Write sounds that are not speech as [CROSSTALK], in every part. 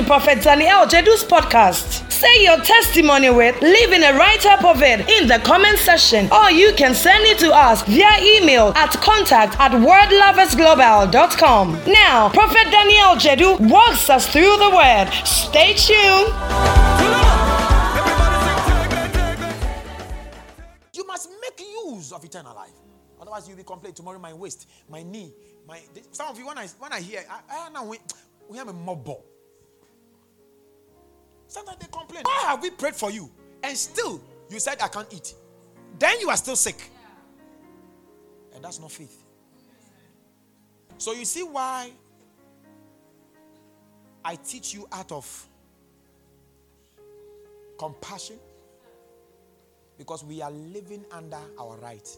to Prophet Daniel Jedu's podcast. Say your testimony with, leaving a write up of it in the comment section, or you can send it to us via email at contact at wordloversglobal.com. Now, Prophet Daniel Jedu walks us through the word. Stay tuned. You must make use of eternal life. Otherwise, you'll be complaining tomorrow. My waist, my knee, my. Some of you, when I when I hear, I, I know we, we have a Mabel. Sometimes they complain. Why have we prayed for you? And still you said I can't eat. Then you are still sick. And that's not faith. So you see why I teach you out of compassion? Because we are living under our right.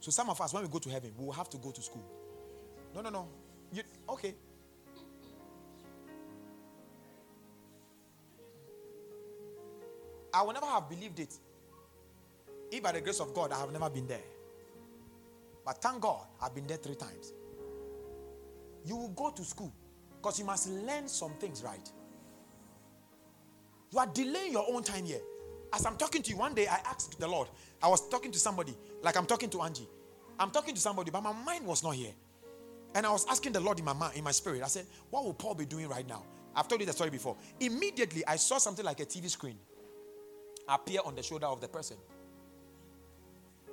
So some of us, when we go to heaven, we will have to go to school. No, no, no. You, okay. I would never have believed it. If by the grace of God, I have never been there. But thank God, I've been there three times. You will go to school because you must learn some things right. You are delaying your own time here. As I'm talking to you, one day I asked the Lord, I was talking to somebody, like I'm talking to Angie. I'm talking to somebody, but my mind was not here. And I was asking the Lord in my mind, in my spirit. I said, What will Paul be doing right now? I've told you the story before. Immediately, I saw something like a TV screen appear on the shoulder of the person.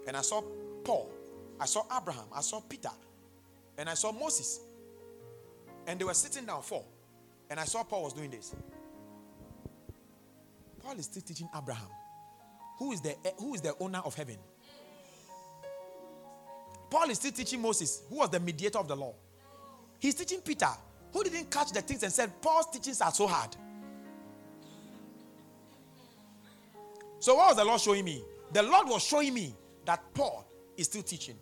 And I saw Paul, I saw Abraham, I saw Peter, and I saw Moses. And they were sitting down four. And I saw Paul was doing this. Paul is still teaching Abraham, who is the who is the owner of heaven. Paul is still teaching Moses, who was the mediator of the law. He's teaching Peter, who didn't catch the things and said, Paul's teachings are so hard. So, what was the Lord showing me? The Lord was showing me that Paul is still teaching.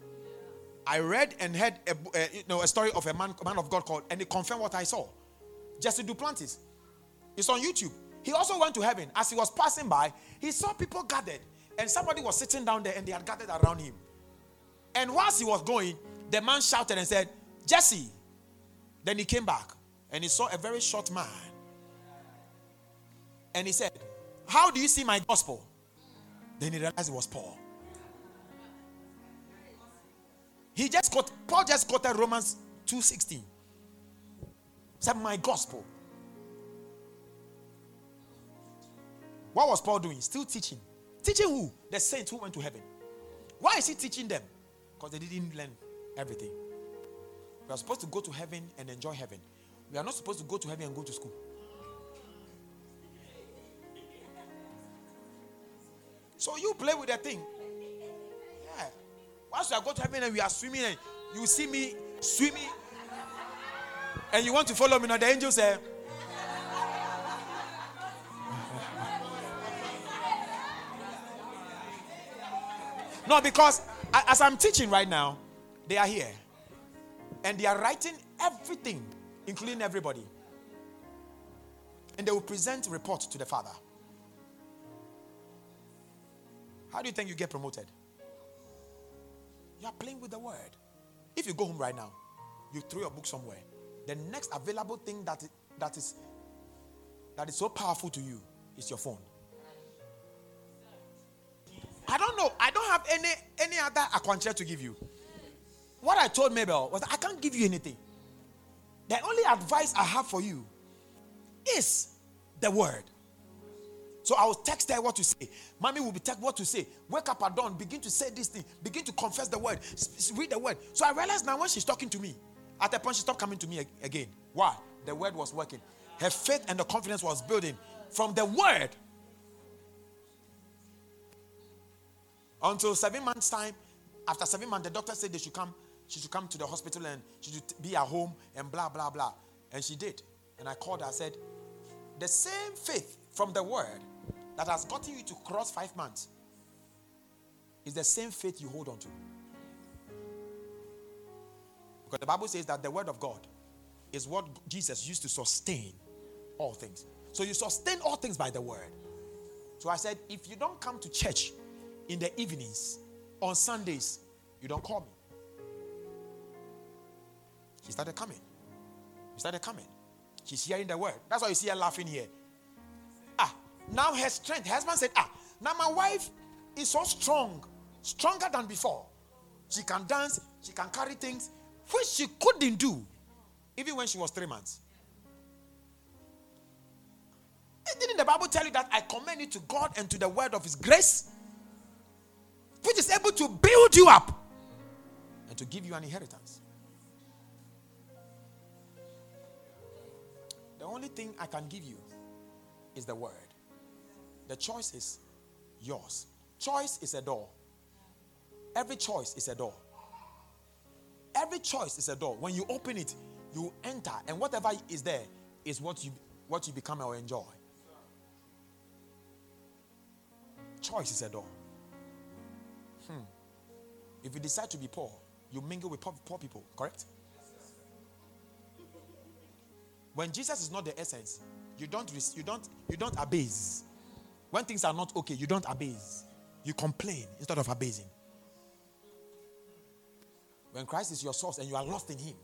I read and heard a, a, you know, a story of a man, man of God called, and he confirmed what I saw. Jesse Duplantis. It's on YouTube. He also went to heaven. As he was passing by, he saw people gathered, and somebody was sitting down there, and they had gathered around him. And whilst he was going, the man shouted and said, Jesse. Then he came back, and he saw a very short man. And he said, How do you see my gospel? Then he realized it was Paul. He just got Paul just quoted Romans 2:16. Said my gospel. What was Paul doing? Still teaching. Teaching who? The saints who went to heaven. Why is he teaching them? Because they didn't learn everything. We are supposed to go to heaven and enjoy heaven. We are not supposed to go to heaven and go to school. So you play with the thing. Yeah. Once I go to heaven and we are swimming and you see me swimming and you want to follow me now, the angel say, [LAUGHS] No, because as I'm teaching right now, they are here. And they are writing everything, including everybody. And they will present report to the Father. How do you think you get promoted? You are playing with the word. If you go home right now, you throw your book somewhere. The next available thing that that is that is so powerful to you is your phone. I don't know. I don't have any any other aquanture to give you. What I told Mabel was I can't give you anything. The only advice I have for you is the word. So I will text her what to say. Mommy will be text what to say. Wake up at dawn, begin to say this thing, begin to confess the word, read the word. So I realized now when she's talking to me, at a point she stopped coming to me again. Why? The word was working. Her faith and the confidence was building from the word. Until seven months' time, after seven months, the doctor said they should come, she should come to the hospital and she should be at home and blah blah blah. And she did. And I called her, I said, the same faith from the word that has gotten you to cross five months is the same faith you hold on to. Because the Bible says that the word of God is what Jesus used to sustain all things. So you sustain all things by the word. So I said, if you don't come to church in the evenings on Sundays, you don't call me. She started coming. She started coming. She's hearing the word. That's why you see her laughing here. Now her strength. Her husband said, Ah, now my wife is so strong, stronger than before. She can dance, she can carry things, which she couldn't do even when she was three months. Didn't the Bible tell you that I commend you to God and to the word of His grace, which is able to build you up and to give you an inheritance? The only thing I can give you is the word. The choice is yours. Choice is a door. Every choice is a door. Every choice is a door. When you open it, you enter, and whatever is there is what you what you become or enjoy. Choice is a door. Hmm. If you decide to be poor, you mingle with poor, poor people, correct? When Jesus is not the essence, you don't you don't you don't abase. When things are not okay, you don't abase. You complain instead of abasing. When Christ is your source and you are lost in Him.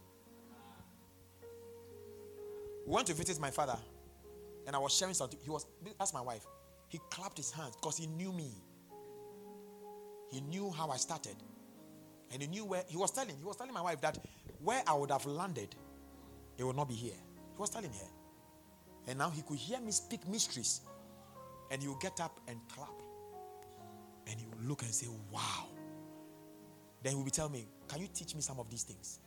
We went to visit my father, and I was sharing something. He was, that's my wife. He clapped his hands because he knew me. He knew how I started. And he knew where, he was telling, he was telling my wife that where I would have landed, it would not be here. He was telling her. And now he could hear me speak mysteries. And would get up and clap. And would look and say, Wow. Then he will be telling me, Can you teach me some of these things?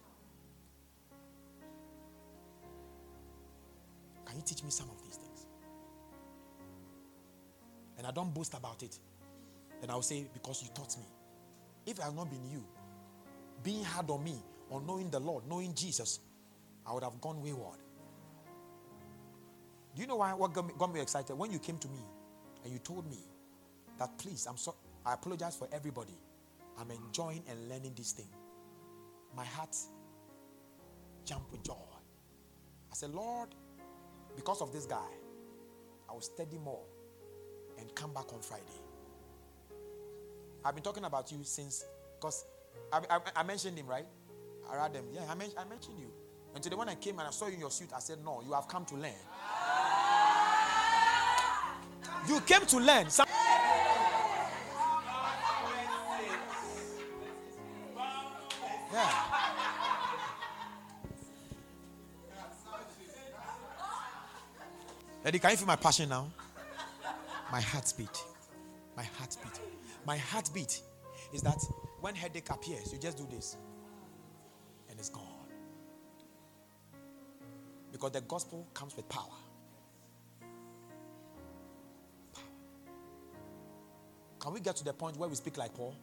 Can you teach me some of these things? And I don't boast about it. Then I'll say, Because you taught me. If it had not been you, being hard on me, on knowing the Lord, knowing Jesus, I would have gone wayward. Do you know why what got me, got me excited? When you came to me and you told me that please, I'm so I apologize for everybody. I'm enjoying and learning this thing. My heart jumped with joy. I said, Lord, because of this guy, I will study more and come back on Friday. I've been talking about you since, because I, I, I, mentioned him, right? I read them. Yeah, I, men- I mentioned you. And today when I came and I saw you in your suit, I said, No, you have come to learn. You came to learn. Yeah. Eddie, can you feel my passion now? My heartbeat. My heartbeat. My heartbeat is that when headache appears, you just do this and it's gone. Because the gospel comes with. Power. Can we get to the point where we speak like Paul?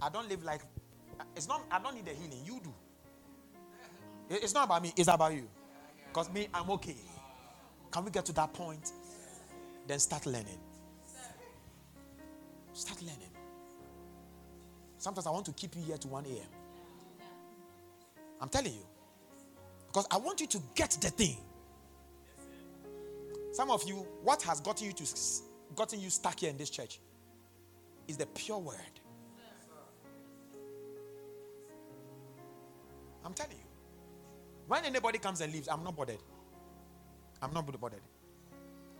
I don't live like it's not I don't need the healing. You do. It's not about me, it's about you. Because me, I'm okay. Can we get to that point? Then start learning. Start learning. Sometimes I want to keep you here to 1 a.m. I'm telling you. Because I want you to get the thing. Some of you, what has gotten you to gotten you stuck here in this church is the pure word. I'm telling you. When anybody comes and leaves, I'm not bothered. I'm not bothered.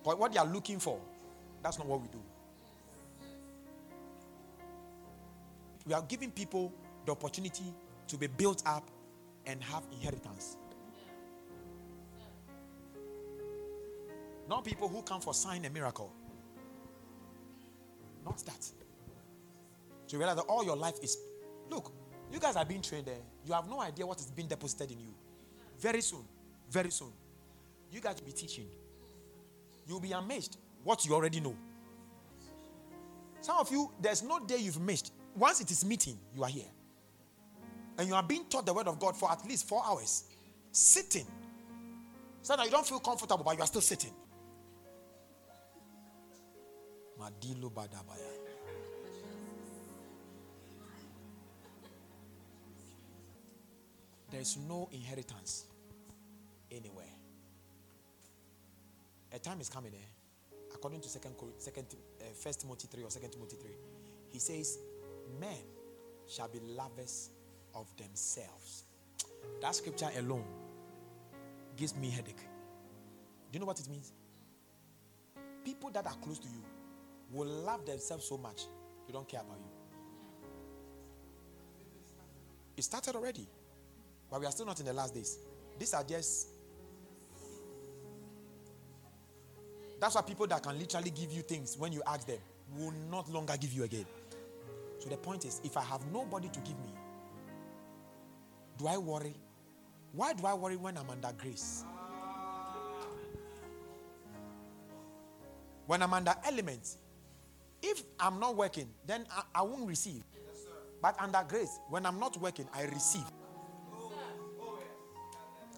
But what they are looking for, that's not what we do. We are giving people the opportunity to be built up and have inheritance. Not people who come for sign and miracle. Not that. You realize that all your life is. Look, you guys are being trained there. You have no idea what is being deposited in you. Very soon. Very soon. You guys will be teaching. You'll be amazed what you already know. Some of you, there's no day you've missed. Once it is meeting, you are here. And you are being taught the word of God for at least four hours. Sitting. So that you don't feel comfortable, but you are still sitting. Madilu Badabaya. There is no inheritance anywhere. A time is coming. Eh? According to second, second uh, First Timothy 3 or Second Timothy 3, he says, Men shall be lovers of themselves. That scripture alone gives me headache. Do you know what it means? People that are close to you will love themselves so much they don't care about you. It started already, but we are still not in the last days. These are just. That's why people that can literally give you things when you ask them will not longer give you again. So the point is, if I have nobody to give me, do I worry? Why do I worry when I'm under grace? When I'm under elements, if I'm not working, then I, I won't receive. Yes, but under grace, when I'm not working, I receive.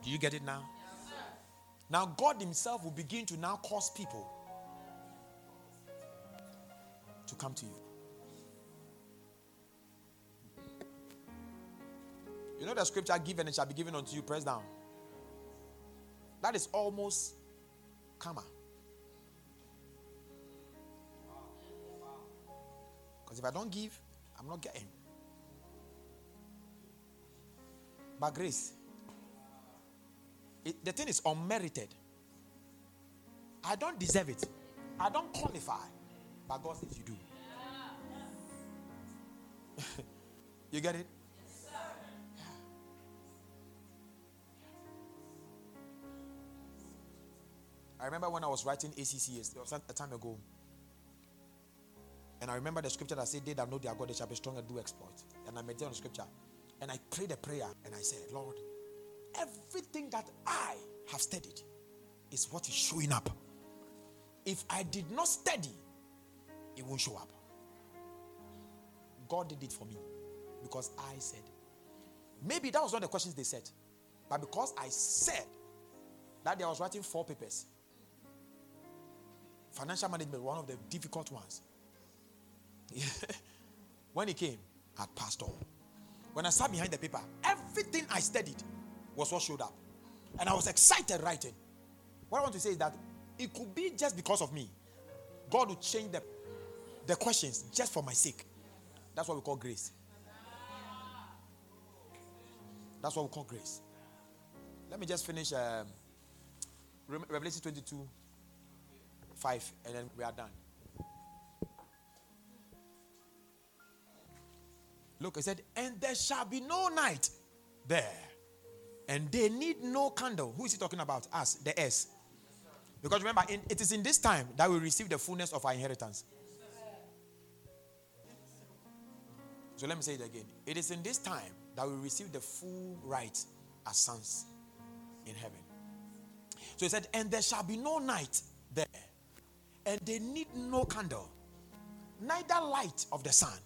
Do you get it now? Yes, now, God Himself will begin to now cause people to come to you. You know the scripture given and shall be given unto you, press down. That is almost karma. Because if I don't give, I'm not getting. But grace, it, the thing is unmerited. I don't deserve it. I don't qualify. But God says you do. [LAUGHS] you get it? I remember when I was writing ACCS, a time ago. And I remember the scripture that said, They that know their God, they shall be strong and do exploit. And I meditated on the scripture. And I prayed a prayer and I said, Lord, everything that I have studied is what is showing up. If I did not study, it won't show up. God did it for me because I said. Maybe that was one of the questions they said. But because I said that I was writing four papers. Financial management, one of the difficult ones. [LAUGHS] when he came, I passed on. When I sat behind the paper, everything I studied was what showed up. And I was excited writing. What I want to say is that it could be just because of me. God would change the, the questions just for my sake. That's what we call grace. That's what we call grace. Let me just finish um, Revelation 22 5, and then we are done. Look, I said, and there shall be no night there. And they need no candle. Who is he talking about? Us, the S. Because remember, in, it is in this time that we receive the fullness of our inheritance. So let me say it again. It is in this time that we receive the full right as sons in heaven. So he said, and there shall be no night there. And they need no candle, neither light of the sun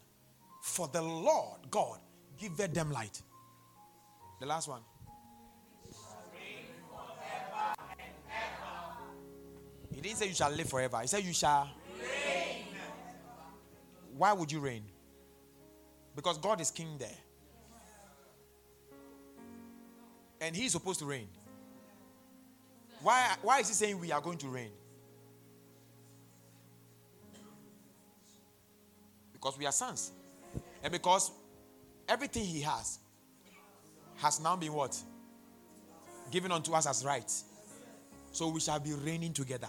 for the Lord God giveth them light. The last one. He didn't say you shall live forever. He said you shall reign. Why would you reign? Because God is king there. And he is supposed to reign. Why, why is he saying we are going to reign? Because we are sons. And because everything he has has now been what? Given unto us as right. So we shall be reigning together.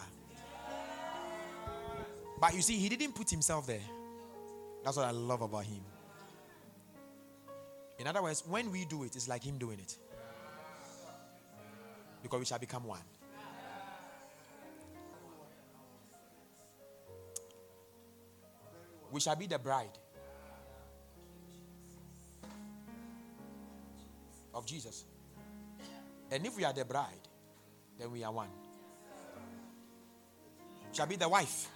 But you see, he didn't put himself there. That's what I love about him. In other words, when we do it, it's like him doing it. Because we shall become one. We shall be the bride. Of Jesus. And if we are the bride, then we are one. Shall be the wife.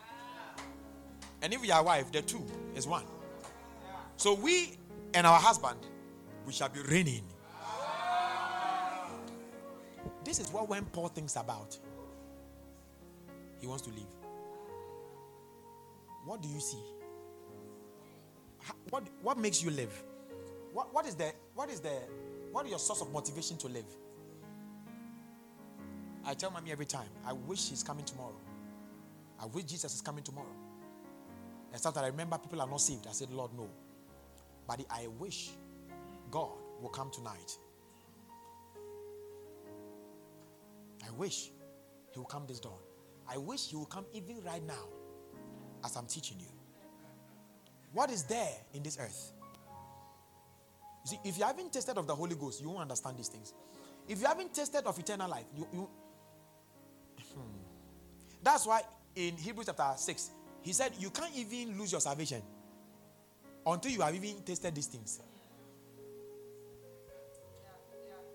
And if we are wife, the two is one. So we and our husband, we shall be reigning. This is what when Paul thinks about, he wants to leave. What do you see? What, what makes you live? What, what is the what is the what is your source of motivation to live? I tell mommy every time, I wish he's coming tomorrow. I wish Jesus is coming tomorrow. And sometimes I remember people are not saved. I said, Lord, no. But I wish God will come tonight. I wish He will come this dawn. I wish He will come even right now as I'm teaching you. What is there in this earth? You see, if you haven't tasted of the Holy Ghost, you won't understand these things. If you haven't tasted of eternal life, you, you hmm. that's why in Hebrews chapter 6, he said, You can't even lose your salvation until you have even tasted these things.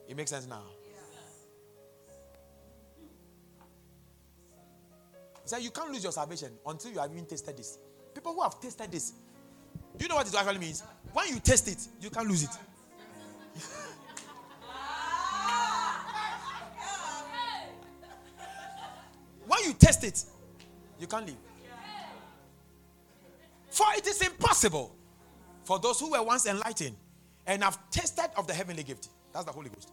It makes sense now. He said, You can't lose your salvation until you have even tasted this. People who have tasted this, do you know what it actually means? When you taste it, you can't lose it. [LAUGHS] when you taste it, you can't leave. For it is impossible for those who were once enlightened and have tasted of the heavenly gift. That's the Holy Ghost.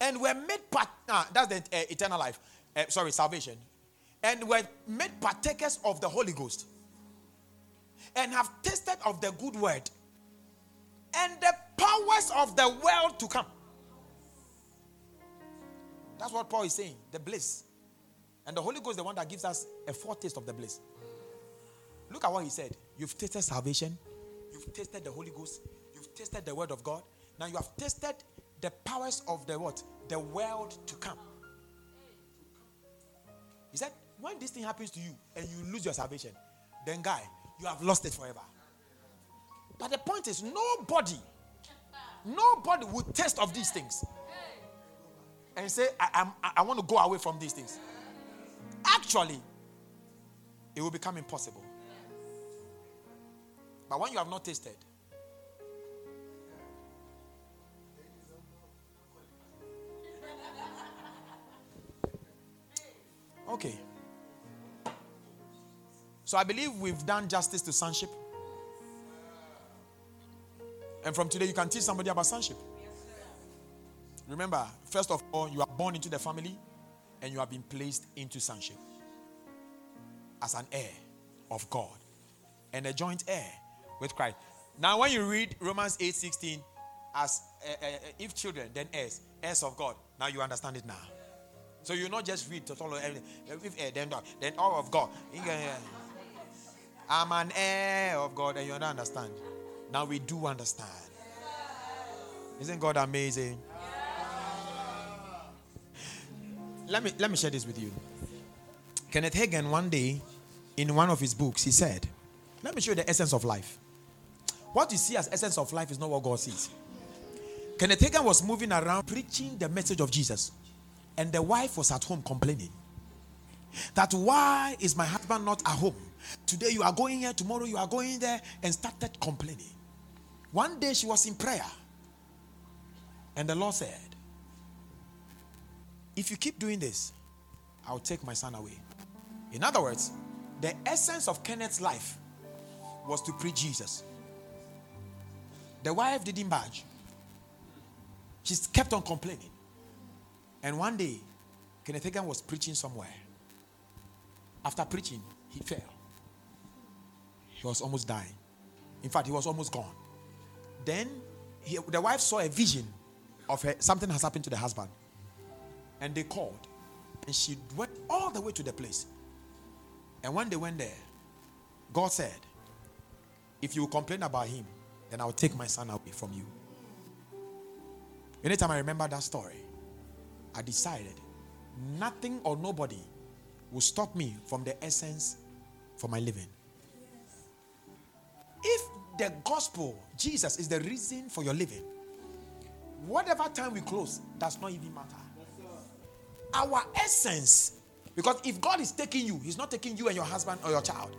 And were made part. Ah, that's the uh, eternal life. Uh, sorry, salvation. And were made partakers of the Holy Ghost. And have tasted of the good word. And the powers of the world to come. That's what Paul is saying. The bliss. And the Holy Ghost is the one that gives us a foretaste of the bliss. Look at what he said. You've tasted salvation, you've tasted the Holy Ghost, you've tasted the word of God. Now you have tasted the powers of the what? The world to come. He said, when this thing happens to you and you lose your salvation, then guy, you have lost it forever. But the point is, nobody, nobody would test of these things and say, I, I, I want to go away from these things. Actually, it will become impossible. But when you have not tasted, So I believe we've done justice to sonship. And from today, you can teach somebody about sonship. Remember, first of all, you are born into the family and you have been placed into sonship as an heir of God and a joint heir with Christ. Now, when you read Romans 8 16, as uh, uh, if children, then heirs, heirs of God. Now you understand it now. So you not just read to follow everything. If heir, then then all of God. I'm an heir of God, and you don't understand. Now we do understand. Isn't God amazing? Let me let me share this with you. Kenneth Hagin one day in one of his books he said, "Let me show you the essence of life." What you see as essence of life is not what God sees. Kenneth Hagin was moving around preaching the message of Jesus, and the wife was at home complaining that why is my husband not at home? Today you are going here, tomorrow you are going there, and started complaining. One day she was in prayer, and the Lord said, If you keep doing this, I'll take my son away. In other words, the essence of Kenneth's life was to preach Jesus. The wife didn't budge. She kept on complaining. And one day, Kenneth Hagin was preaching somewhere. After preaching, he fell. He was almost dying. In fact, he was almost gone. Then he, the wife saw a vision of her, something has happened to the husband. And they called. And she went all the way to the place. And when they went there, God said, If you complain about him, then I'll take my son away from you. Anytime I remember that story, I decided nothing or nobody will stop me from the essence for my living. The gospel, Jesus, is the reason for your living, whatever time we close does not even matter. Our essence, because if God is taking you, He's not taking you and your husband or your child.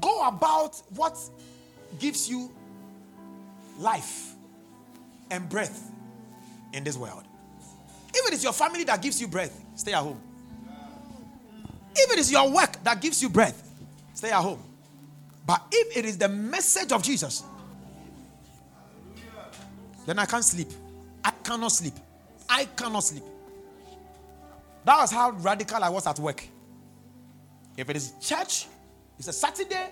Go about what gives you life and breath in this world. If it is your family that gives you breath, stay at home. If it is your work that gives you breath, stay at home. But if it is the message of Jesus, then I can't sleep. I cannot sleep. I cannot sleep. That was how radical I was at work. If it is church, it's a Saturday,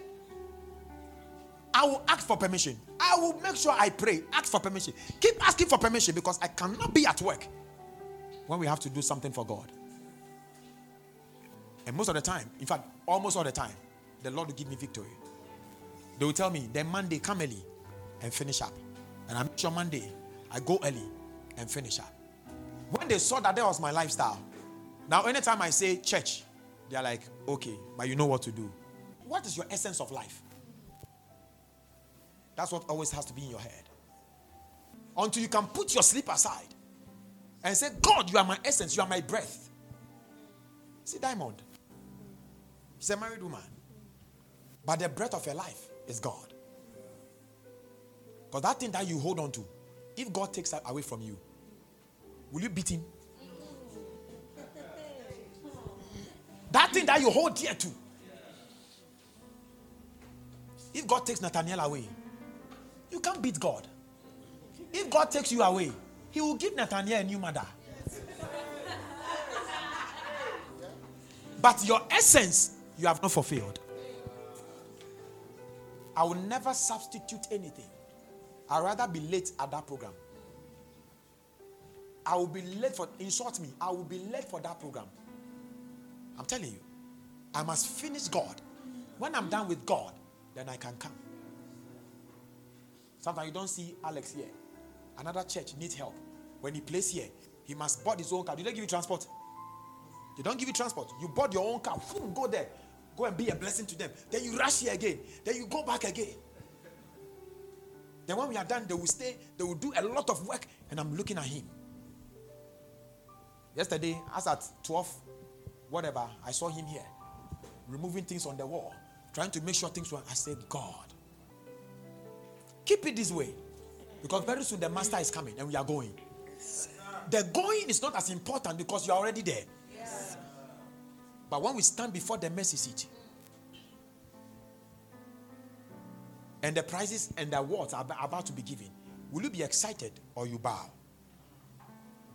I will ask for permission. I will make sure I pray. Ask for permission. Keep asking for permission because I cannot be at work when we have to do something for God. And most of the time, in fact, almost all the time, the Lord will give me victory. They will tell me, then Monday, come early and finish up. And I make sure Monday, I go early and finish up. When they saw that that was my lifestyle, now anytime I say church, they're like, okay, but you know what to do. What is your essence of life? That's what always has to be in your head. Until you can put your sleep aside and say, God, you are my essence, you are my breath. See, Diamond, she's a married woman, but the breath of your life is God. Because that thing that you hold on to, if God takes that away from you, will you beat him? That thing that you hold dear to, if God takes Nathaniel away, you can't beat God. If God takes you away, He will give Nathaniel a new mother. But your essence, you have not fulfilled. I will never substitute anything. I'd rather be late at that program. I will be late for, insult me, I will be late for that program. I'm telling you, I must finish God. When I'm done with God, then I can come. Sometimes you don't see Alex here. Another church needs help. When he plays here, he must board his own car. Did they give you transport? They don't give you transport. You board your own car. Go there. Go and be a blessing to them. Then you rush here again. Then you go back again. Then when we are done, they will stay. They will do a lot of work. And I'm looking at him. Yesterday, as at 12, whatever, I saw him here. Removing things on the wall. Trying to make sure things were. I said, God, Keep it this way. Because very soon the master is coming and we are going. The going is not as important because you are already there. But when we stand before the mercy seat and the prizes and the awards are about to be given, will you be excited or you bow?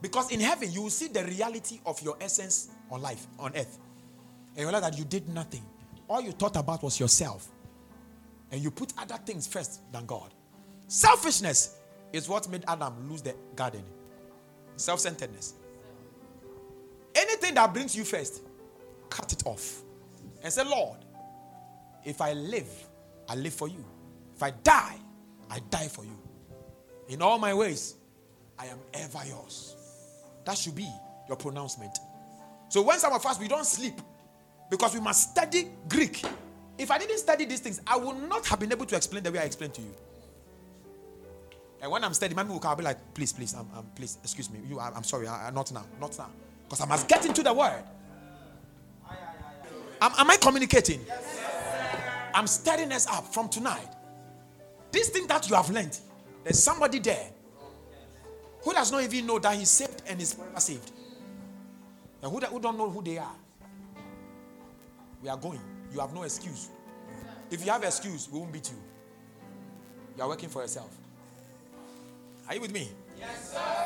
Because in heaven, you will see the reality of your essence on life, on earth. And you realize that you did nothing. All you thought about was yourself. And you put other things first than God. Selfishness is what made Adam lose the garden. Self centeredness. Anything that brings you first, cut it off. And say, Lord, if I live, I live for you. If I die, I die for you. In all my ways, I am ever yours. That should be your pronouncement. So when some of us we don't sleep because we must study Greek. If I didn't study these things, I would not have been able to explain the way I explained to you. And when I'm studying, my will come, I'll be like, please, please, please, excuse me. You, I'm, I'm sorry, I, not now, not now. Because I must get into the word. Am, am I communicating? I'm stirring us up from tonight. This thing that you have learned, there's somebody there who does not even know that he's saved and is forever saved. And who, who don't know who they are. We are going. You have no excuse. If you have excuse, we won't beat you. You are working for yourself. Are you with me? Yes, sir.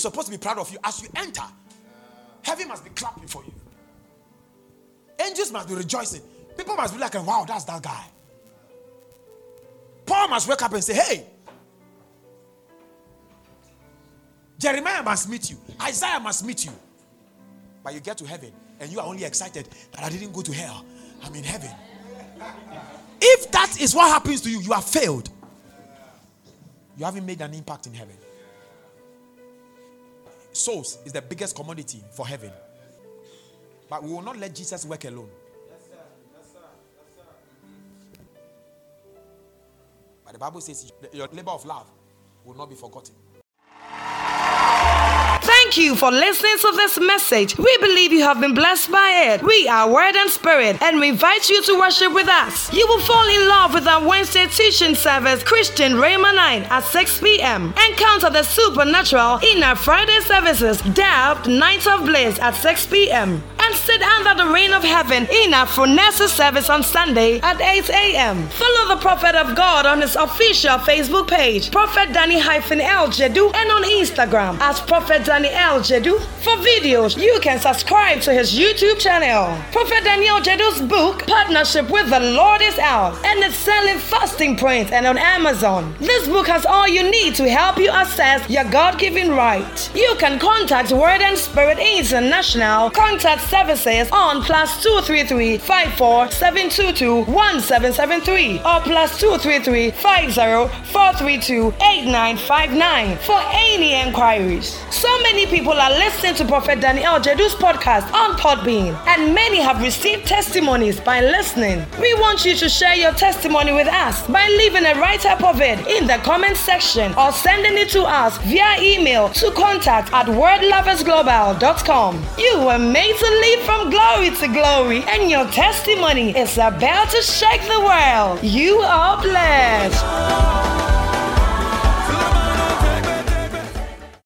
Is supposed to be proud of you as you enter. Heaven must be clapping for you. Angels must be rejoicing. People must be like, wow, that's that guy. Paul must wake up and say, hey, Jeremiah must meet you. Isaiah must meet you. But you get to heaven and you are only excited that I didn't go to hell. I'm in heaven. If that is what happens to you, you have failed. You haven't made an impact in heaven. Souls is the biggest commodity for heaven. But we will not let Jesus work alone. But the Bible says your labor of love will not be forgotten. Thank you for listening to this message. We believe you have been blessed by it. We are Word and Spirit, and we invite you to worship with us. You will fall in love with our Wednesday teaching service, Christian Rhema 9 at 6 p.m. Encounter the supernatural in our Friday services, Dabbed Night of Bliss at 6 p.m sit under the rain of heaven in our Funessa service on Sunday at 8 a.m. Follow the Prophet of God on his official Facebook page, Prophet Daniel Jedu, and on Instagram as Prophet Daniel Jedu. For videos, you can subscribe to his YouTube channel. Prophet Daniel Jedu's book, Partnership with the Lord, is out and it's selling fasting print and on Amazon. This book has all you need to help you assess your God given right. You can contact Word and Spirit International. Contact services on plus 233 54 722 1773 or plus 233 50 432 8959 for any inquiries. So many people are listening to Prophet Daniel Jedu's podcast on Podbean, and many have received testimonies by listening. We want you to share your testimony with us by leaving a write up of it in the comment section or sending it to us via email to contact at wordloversglobal.com. You were made to live from glory to glory, and your testimony is about to shake the world. You are blessed.